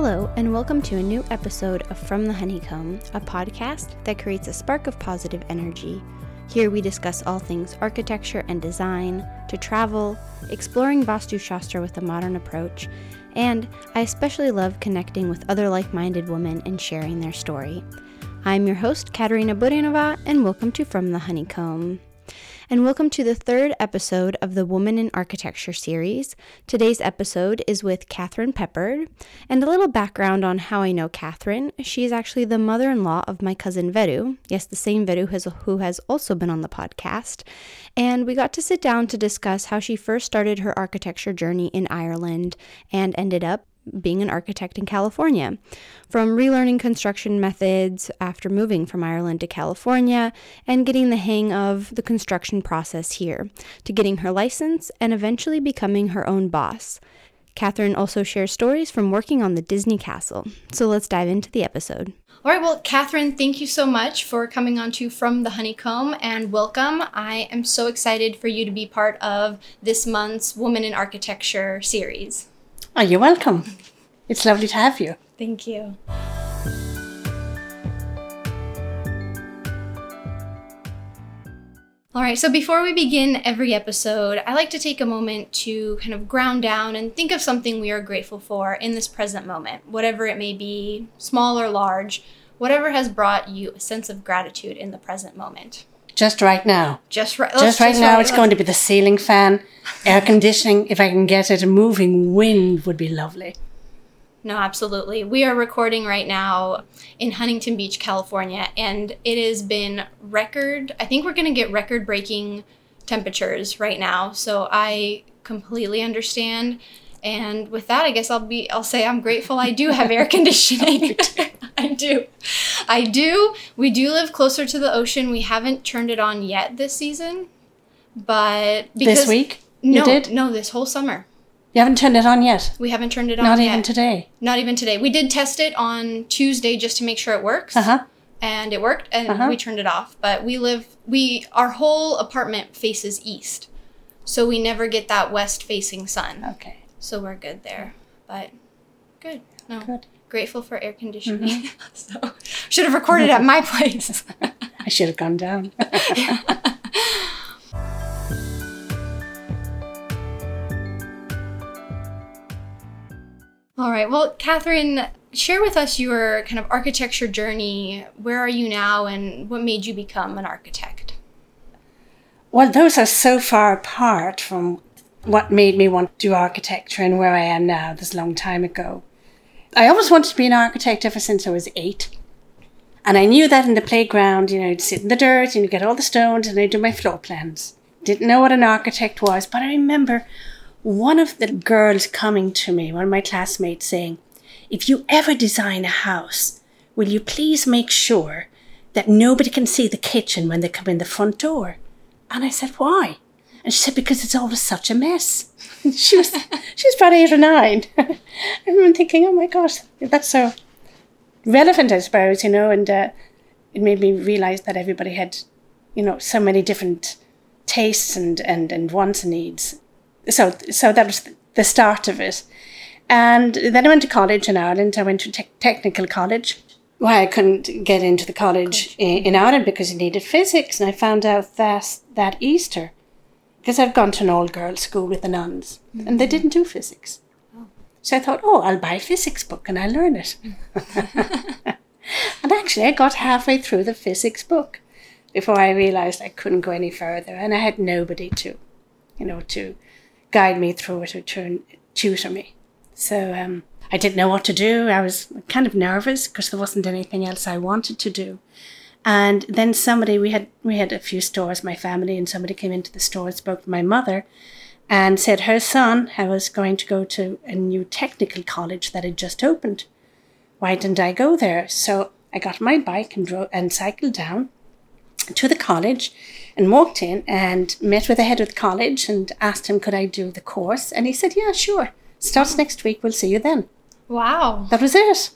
Hello, and welcome to a new episode of From the Honeycomb, a podcast that creates a spark of positive energy. Here we discuss all things architecture and design, to travel, exploring Vastu Shastra with a modern approach, and I especially love connecting with other like minded women and sharing their story. I'm your host, Katerina Burinova, and welcome to From the Honeycomb and welcome to the third episode of the Woman in Architecture series. Today's episode is with Catherine Peppard, and a little background on how I know Catherine. She is actually the mother in law of my cousin Veru, yes, the same Veru who has also been on the podcast. And we got to sit down to discuss how she first started her architecture journey in Ireland and ended up being an architect in California. From relearning construction methods after moving from Ireland to California and getting the hang of the construction process here, to getting her license and eventually becoming her own boss. Catherine also shares stories from working on the Disney Castle. So let's dive into the episode. All right, well, Catherine, thank you so much for coming on to From the Honeycomb and welcome. I am so excited for you to be part of this month's Woman in Architecture series. Oh, you're welcome. It's lovely to have you. Thank you. All right, so before we begin every episode, I like to take a moment to kind of ground down and think of something we are grateful for in this present moment, whatever it may be, small or large, whatever has brought you a sense of gratitude in the present moment. Just right now. Just right. Oh, just right just now, right, it's going to be the ceiling fan, air conditioning. If I can get it, a moving wind would be lovely. No, absolutely. We are recording right now in Huntington Beach, California, and it has been record. I think we're going to get record breaking temperatures right now. So I completely understand. And with that, I guess I'll be I'll say I'm grateful I do have air conditioning. I do. I do. We do live closer to the ocean. We haven't turned it on yet this season. But because This week? No, you did? No, this whole summer. You haven't turned it on yet? We haven't turned it on Not yet. even today. Not even today. We did test it on Tuesday just to make sure it works. Uh-huh. And it worked and uh-huh. we turned it off. But we live we our whole apartment faces east. So we never get that west facing sun. Okay. So we're good there. But good. No. Good. Grateful for air conditioning. Mm-hmm. so should have recorded at my place. I should have gone down. All right. Well, Catherine, share with us your kind of architecture journey. Where are you now, and what made you become an architect? Well, those are so far apart from what made me want to do architecture and where I am now, this long time ago. I always wanted to be an architect ever since I was eight. And I knew that in the playground, you know, I'd sit in the dirt and get all the stones and I'd do my floor plans. Didn't know what an architect was, but I remember one of the girls coming to me, one of my classmates, saying, If you ever design a house, will you please make sure that nobody can see the kitchen when they come in the front door? And I said, Why? And she said, Because it's always such a mess. she was she was about eight or nine. I remember thinking, Oh my gosh, that's so relevant, I suppose, you know, and uh, it made me realize that everybody had, you know, so many different tastes and, and, and wants and needs so so that was the start of it. And then I went to college in Ireland. I went to te- technical college. Why I couldn't get into the college in, in, Ireland because you needed physics, and I found out that that Easter, because I'd gone to an all girls school with the nuns, mm-hmm. and they didn't do physics. Oh. So I thought, oh, I'll buy a physics book and I'll learn it. and actually, I got halfway through the physics book before I realized I couldn't go any further, and I had nobody to, you know, to guide me through it or turn, tutor me. So um, I didn't know what to do. I was kind of nervous because there wasn't anything else I wanted to do. And then somebody we had we had a few stores, my family, and somebody came into the store and spoke to my mother and said her son I was going to go to a new technical college that had just opened. Why didn't I go there? So I got my bike and drove and cycled down to the college and walked in and met with the head of the college and asked him could I do the course? And he said yeah sure. Starts next week. We'll see you then. Wow. That was it.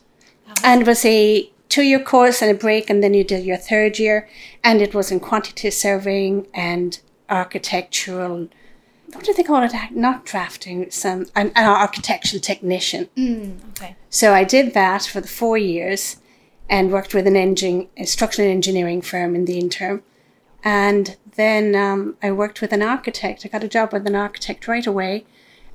That was- and it was a two year course and a break and then you did your third year and it was in quantity surveying and architectural what do they call it? Not drafting, some an, an architectural technician. Mm, okay. So I did that for the four years and worked with an engine, a structural engineering firm in the interim. And then um, I worked with an architect. I got a job with an architect right away.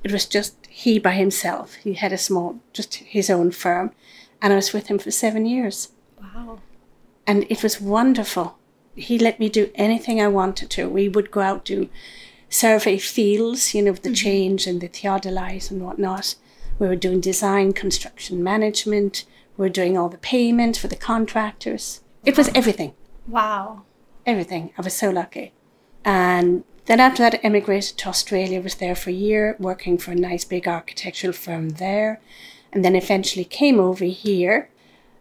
It was just he by himself. He had a small, just his own firm. And I was with him for seven years. Wow. And it was wonderful. He let me do anything I wanted to. We would go out to survey fields, you know, the mm-hmm. change and the theodolite and whatnot. We were doing design, construction management. We were doing all the payment for the contractors. It was everything Wow. everything. I was so lucky. And then after that, I emigrated to Australia, was there for a year, working for a nice big architectural firm there. And then eventually came over here,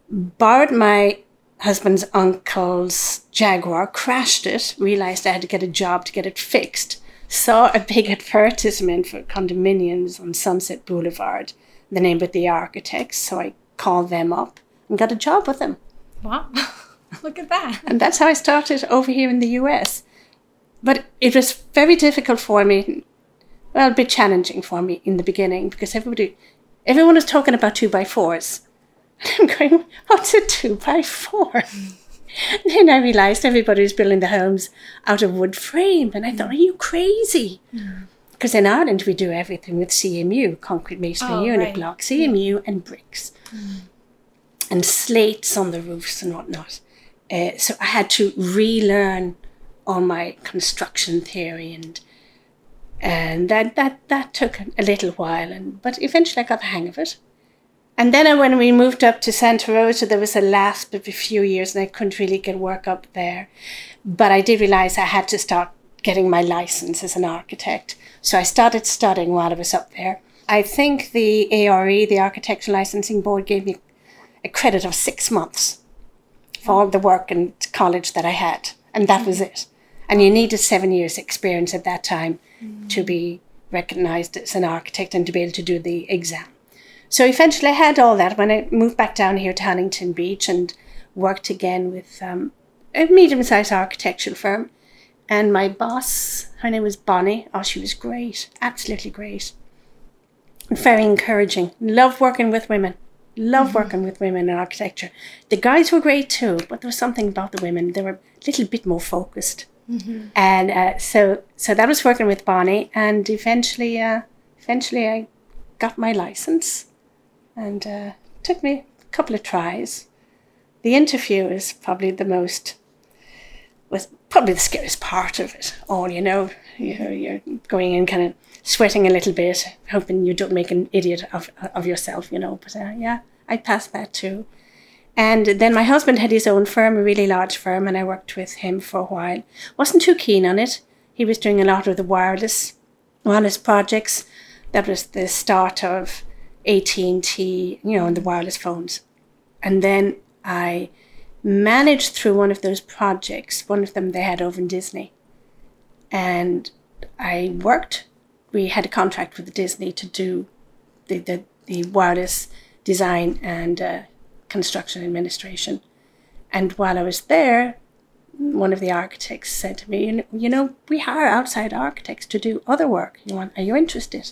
borrowed my husband's uncle's Jaguar, crashed it, realized I had to get a job to get it fixed, saw a big advertisement for condominiums on Sunset Boulevard, the name of the architects. So I called them up and got a job with them. Wow. Look at that. And that's how I started over here in the US. But it was very difficult for me, well, a bit challenging for me in the beginning because everybody, everyone was talking about two by fours. And I'm going, what's a two by four? And then I realized everybody was building the homes out of wood frame. And I thought, are you crazy? Mm. Because in Ireland, we do everything with CMU, concrete masonry Oh, unit right. block, CMU mm. and bricks mm. and slates on the roofs and whatnot. Uh, so I had to relearn all my construction theory and and that that that took a little while and but eventually I got the hang of it. And then when we moved up to Santa Rosa, there was a lapse of a few years and I couldn't really get work up there. But I did realize I had to start getting my license as an architect. So I started studying while I was up there. I think the ARE, the Architectural Licensing Board, gave me a credit of six months for oh. all the work and college that I had. And that was mm-hmm. it. And you needed seven years' experience at that time to be recognized as an architect and to be able to do the exam. So eventually I had all that when I moved back down here to Huntington Beach and worked again with um, a medium sized architectural firm. And my boss, her name was Bonnie. Oh, she was great, absolutely great. Very encouraging. Love working with women. Love working with women in architecture. The guys were great too, but there was something about the women. They were a little bit more focused. And uh, so, so that was working with Bonnie, and eventually, uh, eventually, I got my license, and uh, took me a couple of tries. The interview is probably the most was probably the scariest part of it all. You know, you're, you're going in kind of sweating a little bit, hoping you don't make an idiot of of yourself. You know, but uh, yeah, I passed that too. And then my husband had his own firm, a really large firm, and I worked with him for a while. wasn't too keen on it. He was doing a lot of the wireless wireless projects. That was the start of AT and T, you know, and the wireless phones. And then I managed through one of those projects. One of them they had over in Disney, and I worked. We had a contract with Disney to do the the, the wireless design and uh, construction administration. And while I was there, one of the architects said to me, "You know, we hire outside architects to do other work. You want? Are you interested?"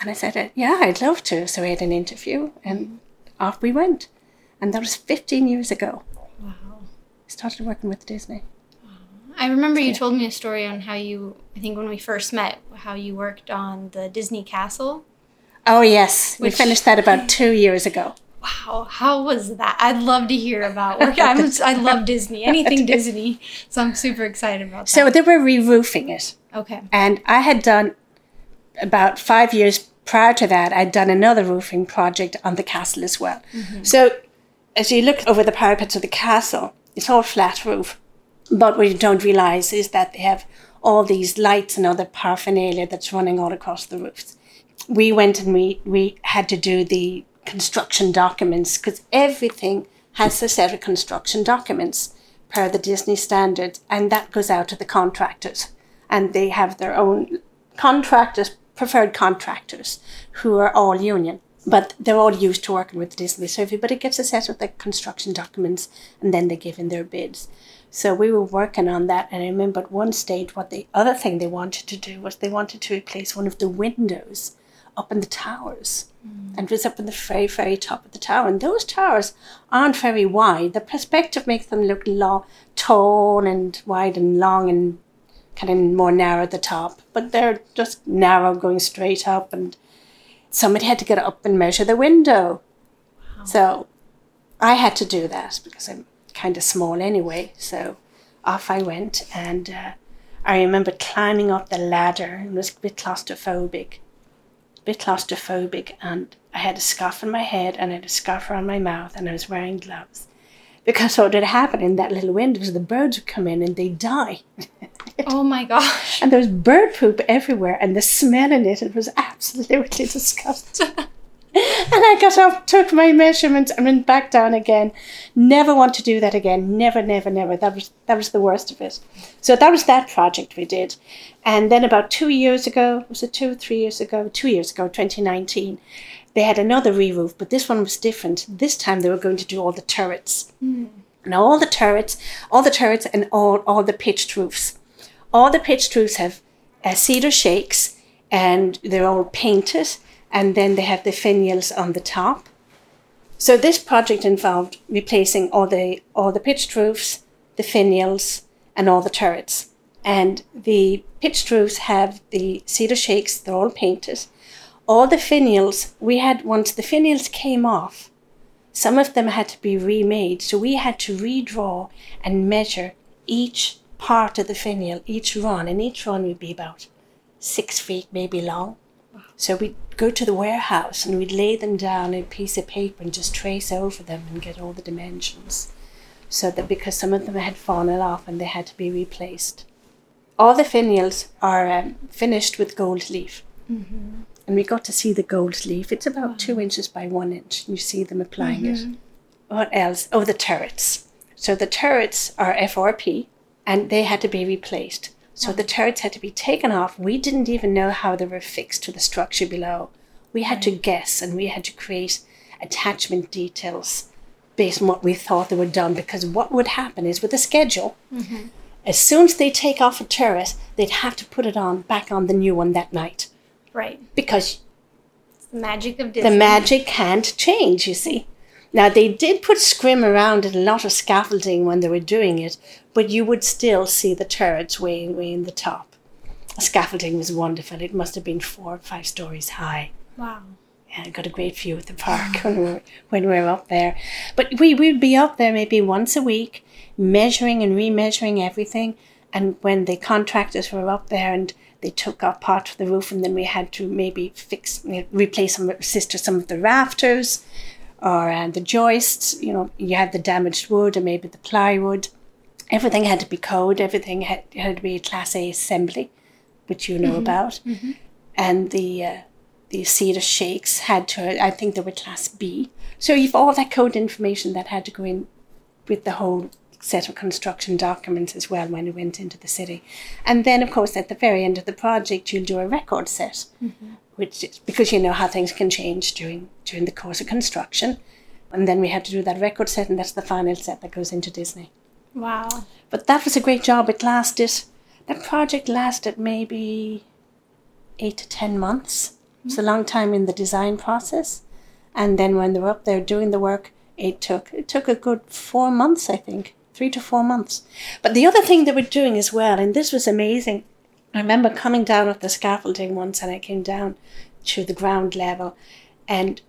And I said, uh, "Yeah, I'd love to." So we had an interview, and off we went. And that was 15 years ago. Wow. I started working with Disney. I remember you told me a story on how you, I think when we first met, how you worked on the Disney castle. Oh yes, we finished that about two years ago. Wow, how was that? I'd love to hear about work. I'm, I love Disney, anything Disney. So I'm super excited about that. So they were re-roofing it, okay. and I had done about five years prior to that. I'd done another roofing project on the castle as well. Mm-hmm. So as you look over the parapets of the castle, it's all flat roof. But what you don't realize is that they have all these lights and other paraphernalia that's running all across the roofs. We went and we, we had to do the construction documents because everything has a set of construction documents per the Disney standards, and that goes out to the contractors. And they have their own contractors, preferred contractors, who are all union. But they're all used to working with Disney. So everybody gets a set of the construction documents and then they give in their bids. So we were working on that. And I remember at one stage, what the other thing they wanted to do was they wanted to replace one of the windows up in the towers. Mm. And it was up in the very, very top of the tower. And those towers aren't very wide. The perspective makes them look long, tall and wide and long and kind of more narrow at the top. But they're just narrow going straight up. And somebody had to get up and measure the window. Wow. So I had to do that because I'm kind of small anyway. So off I went, and uh, I remember climbing up the ladder. It was a bit claustrophobic, a bit claustrophobic, and I had a scarf on my head and I had a scarf around my mouth, and I was wearing gloves. Because what would happen in that little window was the birds would come in and they'd die. oh my gosh. And there was bird poop everywhere and the smell in it, it was absolutely disgusting. and I got up, took my measurements, and went back down again. Never want to do that again. Never, never, never. That was that was the worst of it. So that was that project we did. And then about two years ago, was it two, three years ago? Two years ago, 2019, they had another re-roof, but this one was different. This time they were going to do all the turrets. Mm. Now all the turrets, all the turrets, and all all the pitched roofs. All the pitched roofs have uh, cedar shakes, and they're all painted, and then they have the finials on the top. So this project involved replacing all the all the pitched roofs, the finials, and all the turrets. And the pitched roofs have the cedar shakes; they're all painted. All the finials we had once the finials came off some of them had to be remade. So we had to redraw and measure each part of the finial each run. And each run would be about six feet maybe long. So we'd go to the warehouse and we'd lay them down on a piece of paper and just trace over them and get all the dimensions. So that because some of them had fallen off and they had to be replaced all the finials are um, finished with gold leaf mm-hmm and we got to see the gold leaf. It's about wow. two inches by one inch. You see them applying mm-hmm. it. What else? Oh, the turrets. So the turrets are FRP and they had to be replaced. So wow. the turrets had to be taken off. We didn't even know how they were fixed to the structure below. We had right. to guess and we had to create attachment details based on what we thought they were done because what would happen is with a schedule, mm-hmm. As soon as they take off a turret, they'd have to put it on back on the new one that night. Right. Because it's the magic of Disney. The magic can't change, you see. Now, they did put scrim around it, a lot of scaffolding when they were doing it, but you would still see the turrets way, way in the top. The scaffolding was wonderful. It must have been four or five stories high. Wow. Yeah, I got a great view of the park when we were, when we were up there. But we we would be up there maybe once a week, measuring and remeasuring everything. And when the contractors were up there and they took off part of the roof and then we had to maybe fix you know, replace some sister some of the rafters or uh, the joists you know you had the damaged wood or maybe the plywood everything had to be code everything had, had to be class a assembly which you know mm-hmm. about mm-hmm. and the uh, the cedar shakes had to i think they were class b so you've all that code information that had to go in with the whole set of construction documents as well when we went into the city. And then, of course, at the very end of the project, you'll do a record set, mm-hmm. which is because you know how things can change during during the course of construction. And then we had to do that record set, and that's the final set that goes into Disney. Wow! But that was a great job. It lasted. That project lasted maybe eight to ten months. It's a long time in the design process. And then when they were up there doing the work, it took it took a good four months, I think, three to four months. But the other thing they were doing as well, and this was amazing, I remember coming down off the scaffolding once and I came down to the ground level and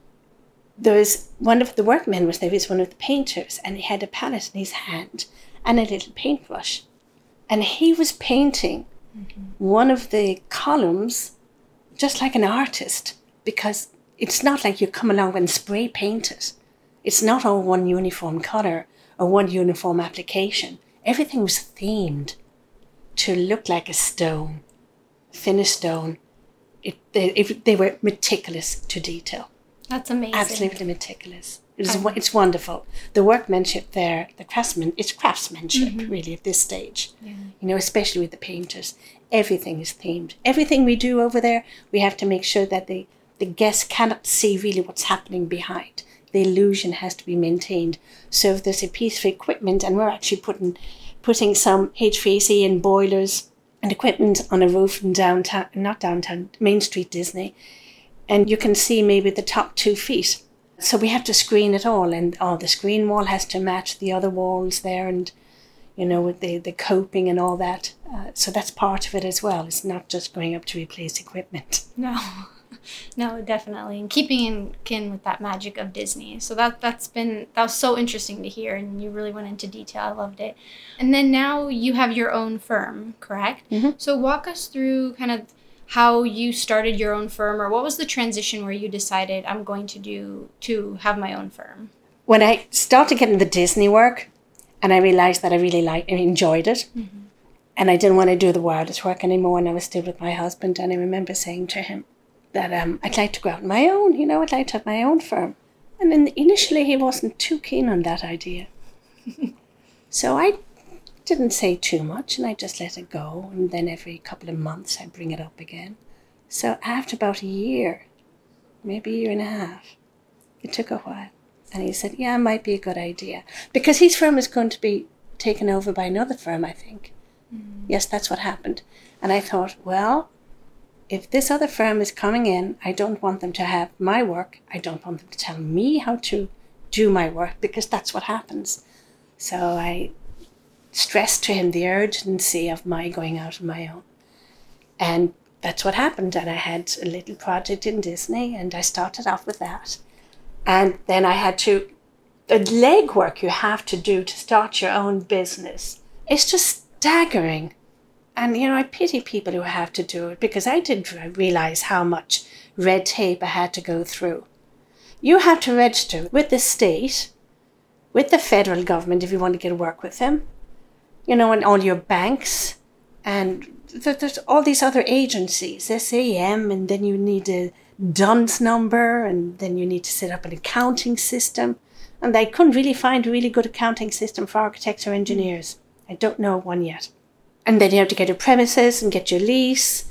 there was one of the workmen was there was one of the painters and he had a palette in his hand and a little paintbrush and he was painting mm-hmm. one of the columns just like an artist because it's not like you come along and spray paint it it's not all one uniform color a one uniform application. Everything was themed to look like a stone, finished stone. It, they, it, they were meticulous to detail. That's amazing. Absolutely meticulous. It's, oh. it's wonderful. The workmanship there, the craftsman, it's craftsmanship mm-hmm. really at this stage. Yeah. You know, especially with the painters. Everything is themed. Everything we do over there, we have to make sure that the the guest cannot see really what's happening behind. The illusion has to be maintained. So if there's a piece of equipment, and we're actually putting putting some HVAC and boilers and equipment on a roof in downtown, not downtown, Main Street Disney, and you can see maybe the top two feet. So we have to screen it all, and oh, the screen wall has to match the other walls there, and you know, with the, the coping and all that. Uh, so that's part of it as well. It's not just going up to replace equipment. No. No, definitely, and keeping in kin with that magic of Disney. So that that's been that was so interesting to hear, and you really went into detail. I loved it. And then now you have your own firm, correct? Mm-hmm. So walk us through kind of how you started your own firm, or what was the transition where you decided I'm going to do to have my own firm. When I started getting the Disney work, and I realized that I really liked and enjoyed it. Mm-hmm. And I didn't want to do the wildest work anymore. And I was still with my husband. And I remember saying to him, that um, I'd like to go out on my own, you know, I'd like to have my own firm. And then initially he wasn't too keen on that idea. so I didn't say too much and I just let it go. And then every couple of months I'd bring it up again. So after about a year, maybe a year and a half, it took a while. And he said, Yeah, it might be a good idea. Because his firm is going to be taken over by another firm, I think. Mm. Yes, that's what happened. And I thought, well, if this other firm is coming in, I don't want them to have my work. I don't want them to tell me how to do my work because that's what happens. So I stressed to him the urgency of my going out on my own. And that's what happened. And I had a little project in Disney and I started off with that. And then I had to, the legwork you have to do to start your own business, it's just staggering. And, you know, I pity people who have to do it because I didn't realize how much red tape I had to go through. You have to register with the state, with the federal government if you want to get work with them, you know, and all your banks. And there's all these other agencies, SAM, and then you need a DUNS number, and then you need to set up an accounting system. And I couldn't really find a really good accounting system for architects or engineers. I don't know one yet. And then you have to get your premises and get your lease.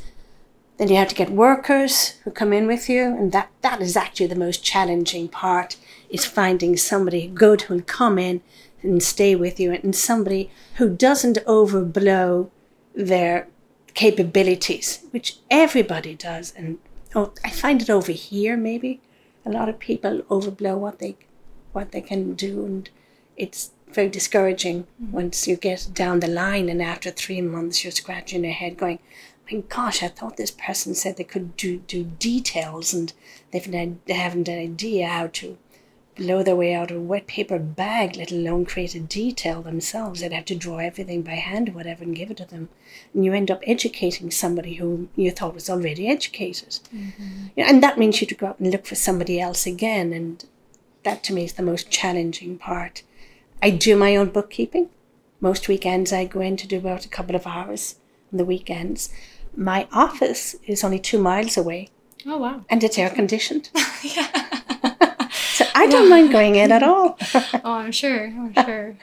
Then you have to get workers who come in with you. And that, that is actually the most challenging part is finding somebody good who'll come in and stay with you and somebody who doesn't overblow their capabilities, which everybody does. And oh, I find it over here maybe. A lot of people overblow what they what they can do and it's very discouraging mm-hmm. once you get down the line and after three months you're scratching your head going my gosh i thought this person said they could do, do details and they've they haven't an idea how to blow their way out of a wet paper bag let alone create a detail themselves they'd have to draw everything by hand or whatever and give it to them and you end up educating somebody who you thought was already educated mm-hmm. and that means you to go out and look for somebody else again and that to me is the most challenging part I do my own bookkeeping. Most weekends I go in to do about a couple of hours on the weekends. My office is only two miles away. Oh wow. And it's air conditioned. yeah. so I don't mind going in at all. oh, I'm sure. I'm sure.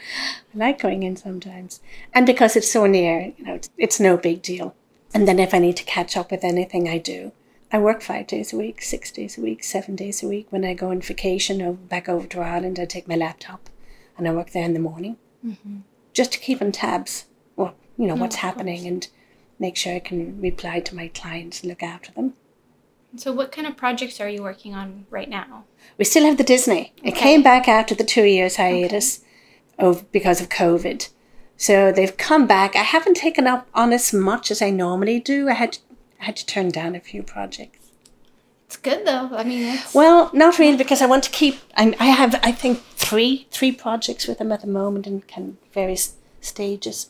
I like going in sometimes. And because it's so near, you know, it's, it's no big deal. And then if I need to catch up with anything, I do. I work five days a week, six days a week, seven days a week. When I go on vacation or back over to Ireland, I take my laptop and I work there in the morning mm-hmm. just to keep on tabs. Well, you know, what's happening and make sure I can reply to my clients and look after them. So, what kind of projects are you working on right now? We still have the Disney. It came back after the two years hiatus okay. of because of COVID. So they've come back. I haven't taken up on as much as I normally do. I had to, I had to turn down a few projects. It's good though. I mean, it's... well, not really because I want to keep. I, I have, I think, three three projects with them at the moment in kind of various stages.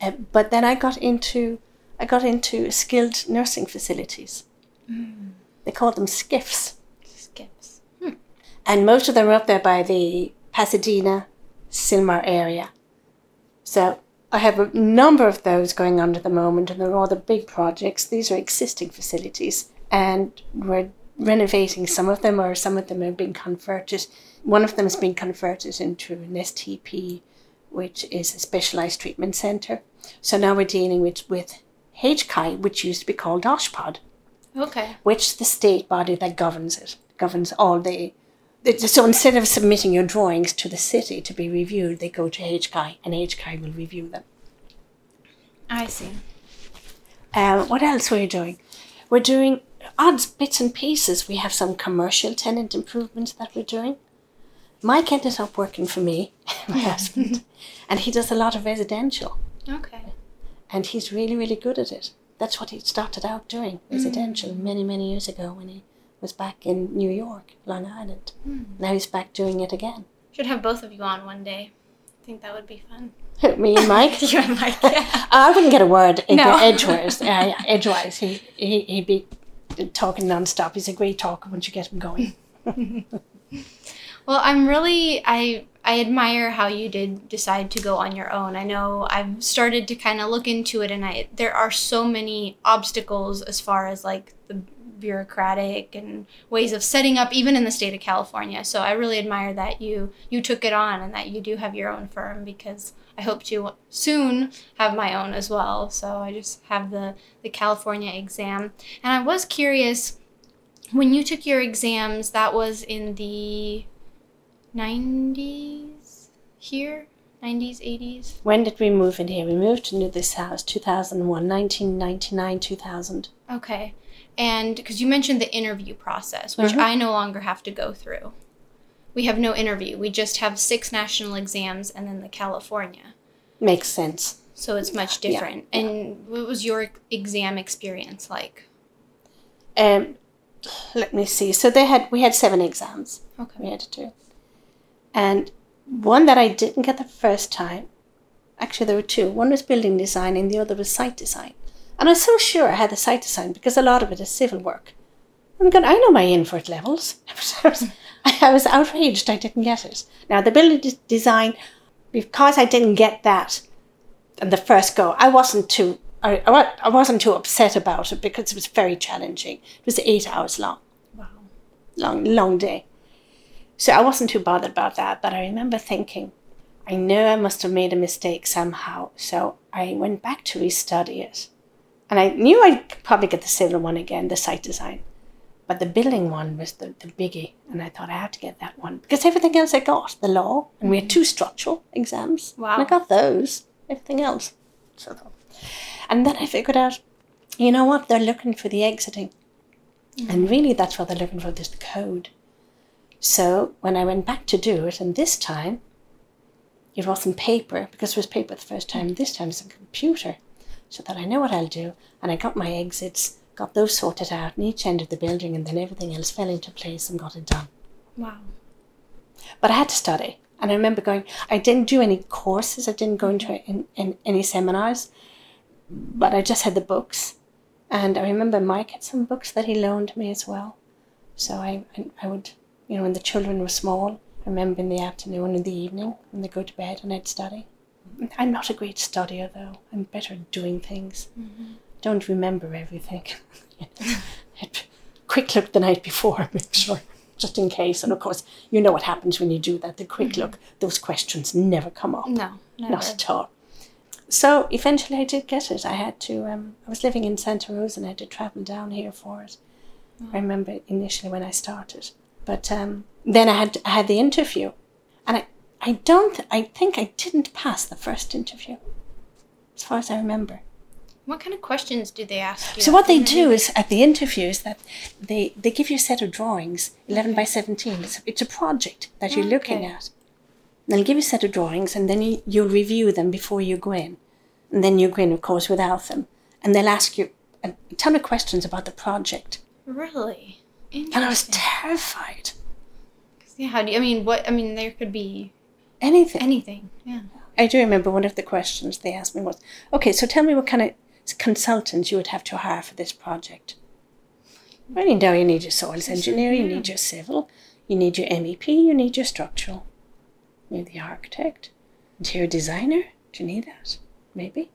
Uh, but then I got into, I got into skilled nursing facilities. Mm. They call them sniffs. SNFs. Hmm. And most of them are up there by the Pasadena, Sylmar area. So I have a number of those going on at the moment, and they're all the big projects. These are existing facilities and we're renovating some of them, or some of them are being converted. One of them has been converted into an STP, which is a specialized treatment center. So now we're dealing with, with HCAI, which used to be called OSHPD. Okay. which is the state body that governs it governs all the. So instead of submitting your drawings to the city to be reviewed, they go to HCAI and HCAI will review them. I see. Um, what else were you doing? We're doing odds, bits and pieces. We have some commercial tenant improvements that we're doing. Mike ended up working for me, my husband, and he does a lot of residential, Okay. and he's really, really good at it. That's what he started out doing, residential, many, many years ago when he was back in New York, Long Island. Now he's back doing it again. Should have both of you on one day. I think that would be fun. Me and Mike. you and Mike. Yeah. I wouldn't get a word No. edgewise. Uh, edgewise, he, he he'd be talking non-stop. He's a great talker once you get him going. Well, I'm really I I admire how you did decide to go on your own. I know I've started to kind of look into it and I there are so many obstacles as far as like the bureaucratic and ways of setting up even in the state of California. So I really admire that you you took it on and that you do have your own firm because I hope to soon have my own as well. So I just have the the California exam. And I was curious when you took your exams that was in the 90s here 90s 80s When did we move in here? We moved into this house 2001, 1999, 2000. okay and because you mentioned the interview process which Mhm. i no longer have to go through we have no interview we just have six national exams and then the california Makes sense. so it's much Yeah, different and what was your exam experience like Um, let me see. So they had we had seven exams okay we had to do, and one that I didn't get the first time. Actually, there were two. One was building design, and the other was site design. And I was so sure I had the site design because a lot of it is civil work. I'm going. I know my invert levels. I was, I was outraged I didn't get it. Now the building de- design, because I didn't get that, and the first go, I wasn't too. I, I I wasn't too upset about it because it was very challenging. It was eight hours long wow long, long day. So I wasn't too bothered about that, but I remember thinking, I know I must have made a mistake somehow. So I went back to restudy it. And I knew I'd probably get the civil one again, the site design. But the building one was the, the biggie. And I thought I had to get that one. Because everything else I got, the law, and we had two structural exams. Wow. And I got those, everything else. So, and then I figured out, you know what? They're looking for the exiting. Mm-hmm. And really, that's what they're looking for this code. So when I went back to do it, and this time it wasn't paper, because it was paper the first time, this time it's a computer. So that I know what I'll do. And I got my exits, got those sorted out in each end of the building, and then everything else fell into place and got it done. wow But I had to study. And I remember going, I didn't do any courses, I didn't go into mm-hmm. in, in, any seminars, but I just had the books. And I remember Mike had some books that he loaned me as well. So I, I, I would, you know, when the children were small, I remember in the afternoon and in the evening when they go to bed and I'd study. I'm not a great studier though. I'm better at doing things. Don't remember everything. quick look the night before, make sure, just in case. And of course, you know what happens when you do that. The quick look, those questions never come up. no never. Not at all. So eventually I did get it. I had to, um, I was living in Santa Rosa and I had to travel down here for it. I remember initially when I started. But um, then I had, I had the interview. I, don't, I think I didn't pass the first interview, as far as I remember. what kind of questions do they ask you So what at the they do is at the interview is that they, they give you a set of drawings, 11 by 17. It's a, it's a project that you're looking at. They'll give you a set of drawings and then you, you'll review them before you go in. And then you go in, of course, without them. And they'll ask you a ton of questions about the project. really And I was terrified. yeah how do you i mean what i mean there could be Anything. anything yeah I do remember one of the questions they asked me was, okay, so tell me what kind of consultants you would have to hire for this project. Well, you know, you need your soils engineer, you need your civil, you need your MEP, you need your structural, you need the architect, interior designer. Do you need that? Maybe.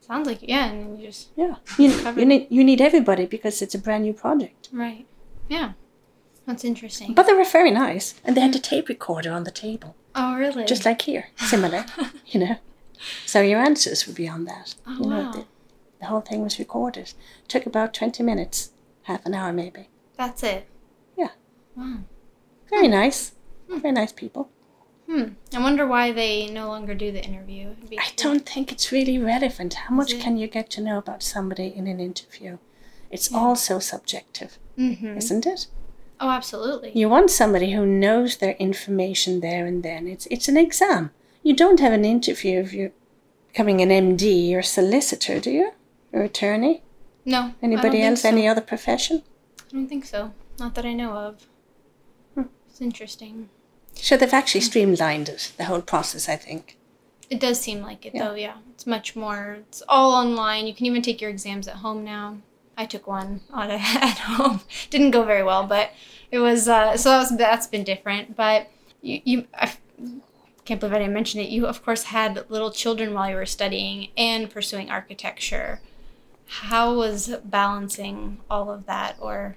sounds like yeah and then you just Yeah. You, you need you need everybody because it's a brand new project. right yeah that's interesting But they were very nice, and they had mm. a tape recorder on the table, oh really just like here, similar, you know. So your answers would be on that. Oh, you know, wow. the, the whole thing was recorded. Took about twenty minutes half an hour maybe. That's it. Yeah. Wow. Very nice. Very nice people. Hmm. I wonder why they no longer do the interview. I don't think it's really relevant. How much can you get to know about somebody in an interview? It's all so subjective, Mm-hmm. isn't it? Oh, absolutely. You want somebody who knows their information there and then. It's it's an exam. You don't have an interview if you're becoming an MD or solicitor, do you? Or attorney? No. Anybody else? so. Any other profession? I don't think so. Not that I know of. Hmm. It's interesting. So they've actually streamlined it, the whole process, I think. It does seem like it, Yeah. though. Yeah, it's much more. It's all online. You can even take your exams at home now. I took one on at home. Didn't go very well, but it was. Uh, so that was, that's been different. But you, you I can't believe I didn't mention it. You of course had little children while you were studying and pursuing architecture. How was balancing all of that or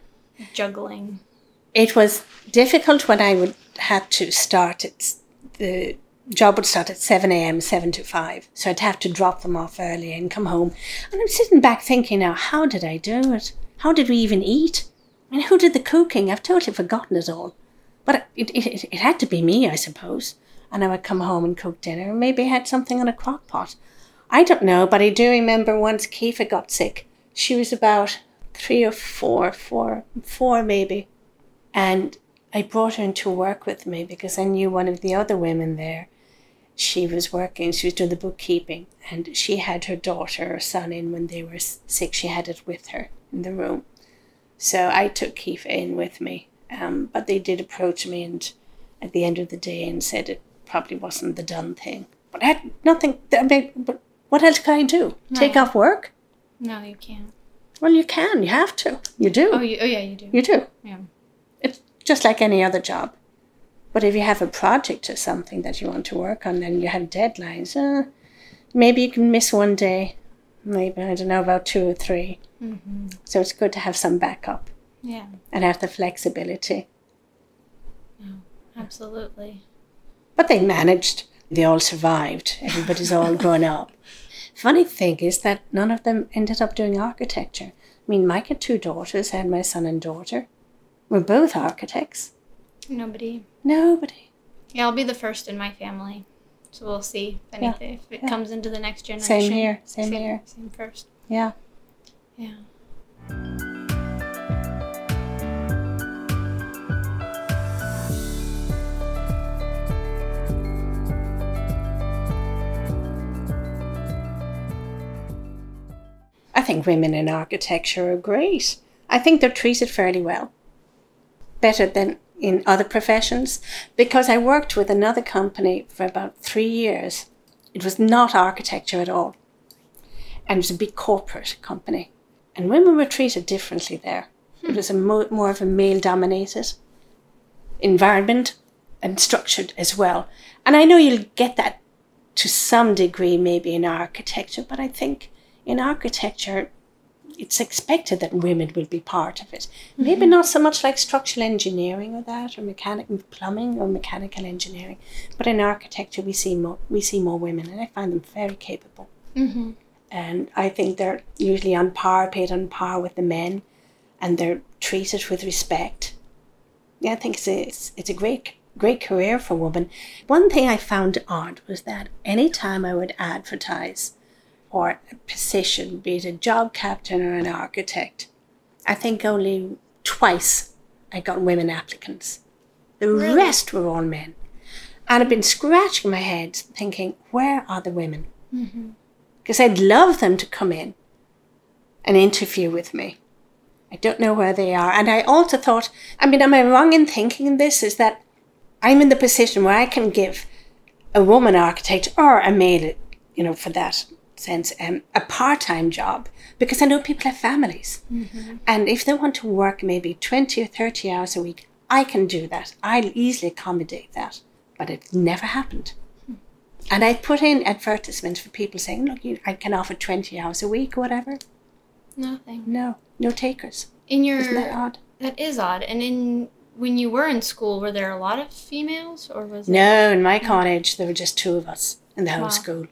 juggling? It was difficult when I would have to start at the job would start at 7 a.m., 7 to 5. So I'd have to drop them off early and come home. And I'm sitting back thinking now, how did I do it? How did we even eat? I mean, who did the cooking? I've totally forgotten it all. But it, it, it, had to be me, I suppose. And I would come home and cook dinner. and Maybe had something on a crock pot. I don't know, but I do remember once Kifa got sick. She was about three or four, four, four maybe. And I brought her into work with me because I knew one of the other women there. She was working, she was doing the bookkeeping, and she had her daughter or son in when they were sick. She had it with her in the room. So I took Keith in with me. Um, but they did approach me and at the end of the day and said it probably wasn't the done thing. But I had nothing, I mean, but what else can I do? Take off work? No, you can't. Well, you can, you have to. You do. Oh, you, oh yeah, you do. You do. Yeah. It's just like any other job. But if you have a project or something that you want to work on and you have deadlines, uh, maybe you can miss one day. Maybe, I don't know, about two or 3 Mm-hmm. So it's good to have some backup Yeah, and have the flexibility. absolutely. But they managed. They all survived. Everybody's all grown up. Funny thing is that none of them ended up doing architecture. I mean, Mike had two daughters, I had my son and daughter. We're both architects. Nobody. Nobody. Yeah, I'll be the first in my family. So we'll see if Yeah, if it yeah. comes into the next generation. Same here, same here. Same first. Yeah. Yeah. I think women in architecture are great. I think they're treated fairly well. Better than in other professions. Because I worked with another company for about three years. It was not architecture at all. And it was a big corporate company. And women were treated differently there. It was a mo- more of a male dominated environment and structured as well. And I know you'll get that to some degree maybe in architecture, but I think in architecture it's expected that women will be part of it. Maybe not so much like structural engineering or that, or mechanic plumbing or mechanical engineering, but in architecture we see more we see more women, and I find them very capable. Mm-hmm. And I think they're usually on par, paid on par with the men, and they're treated with respect. Yeah, I think it's a, it's, it's a great great career for women. One thing I found odd was that any time I would advertise for a position, be it a job captain or an architect, I think only twice I got women applicants. The Really? rest were all men. And I've been scratching my head thinking, where are the women? Mm-hmm. Because I'd love them to come in and interview with me. I don't know where they are. And I also thought, I mean, am I wrong in thinking this? Is that I'm in the position where I can give a woman architect or a male, you know, for that sense, um, a part time job because I know people have families. And if they want to work maybe 20 or 30 hours a week, I can do that. I'll easily accommodate that. But it never happened. And I put in advertisements for people saying, look, you, I can offer 20 hours a week or whatever. Nothing. No, no takers. In your Isn't that odd? that is odd. And in when you were in school, were there a lot of females, or was it? No, in my college, there were just two of us in the whole Wow. school.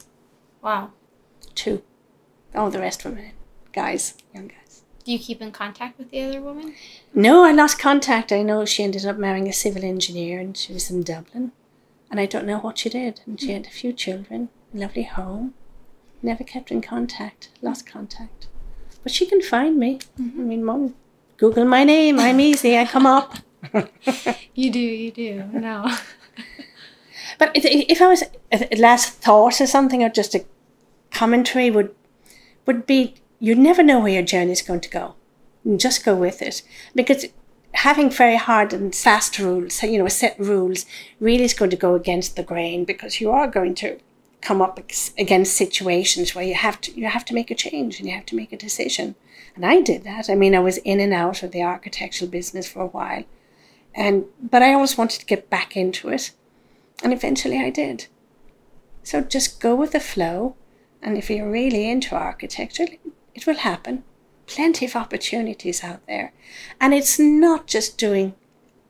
Wow. Two. All the rest were men. Guys, young guys. Do you keep in contact with the other woman? No, I lost contact. I know she ended up marrying a civil engineer and she was in Dublin. And I don't know what she did. And she had a few children, a lovely home. Never kept in contact, lost contact. But she can find me. Mm-hmm. I mean, mom, Google my name. I'm easy. I come up. you do, you do. No. but if I was a last thought or something, or just a commentary, would would be you never know where your journey is going to go. just go with it because having very hard and fast rules, you know, set rules, really is going to go against the grain because you are going to come up against situations where you have to you have to make a change and you have to make a decision. And I did that. I mean, I was in and out of the architectural business for a while, and but I always wanted to get back into it, and eventually I did. So just go with the flow, and if you're really into architecture, it will happen. Plenty of opportunities out there. And it's not just doing,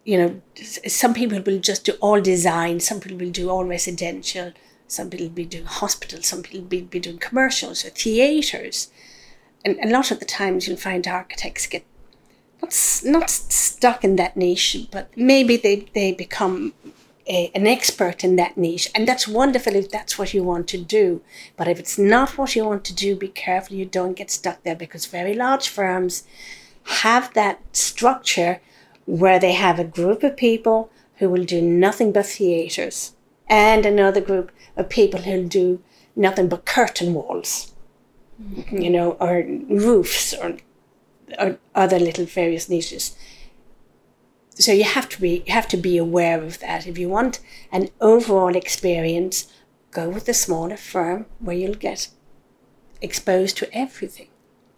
you know, some people will just do all design, some people will do all residential, some people will be doing hospitals, some people will be, doing commercials or theatres. And a lot of the times you'll find architects get not, not stuck in that niche, but maybe they, they become a, an expert in that niche. And that's wonderful if that's what you want to do. But if it's not what you want to do, be careful you don't get stuck there because very large firms have that structure where they have a group of people who will do nothing but theatres and another group of people who'll do nothing but curtain walls, mm-hmm. you know, or roofs or, or other little various niches so you have to be you have to be aware of that. If you want an overall experience, go with the smaller firm where you'll get exposed to everything.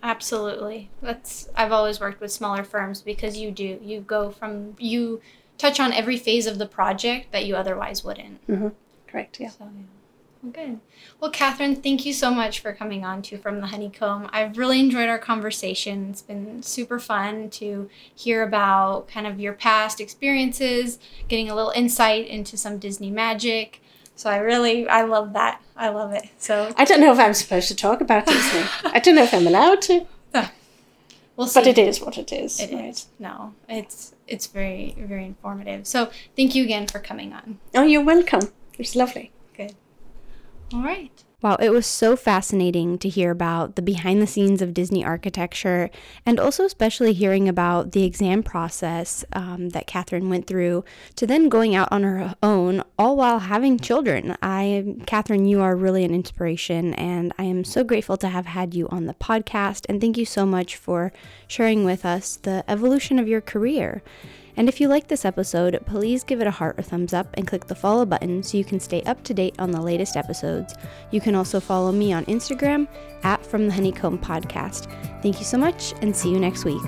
Absolutely. That's I've always worked with smaller firms because you do you go from you touch on every phase of the project that you otherwise wouldn't. Mm-hmm. Correct. Yeah. So, yeah. Good. Well, Catherine, thank you so much for coming on to From the Honeycomb. I've really enjoyed our conversation. It's been super fun to hear about kind of your past experiences, getting a little insight into some Disney magic. So I really, I love that. I love it. So I don't know if I'm supposed to talk about Disney. I don't know if I'm allowed to. We'll. But it is what it is. It right? is. No, it's it's very very informative. So thank you again for coming on. Oh, you're welcome. It was lovely. All right. Wow, it was so fascinating to hear about the behind the scenes of Disney architecture and also, especially, hearing about the exam process um, that Catherine went through to then going out on her own, all while having children. I, Catherine, you are really an inspiration, and I am so grateful to have had you on the podcast. And thank you so much for sharing with us the evolution of your career. And if you like this episode, please give it a heart or thumbs up and click the follow button so you can stay up to date on the latest episodes. You can also follow me on Instagram at From the Honeycomb Podcast. Thank you so much and see you next week.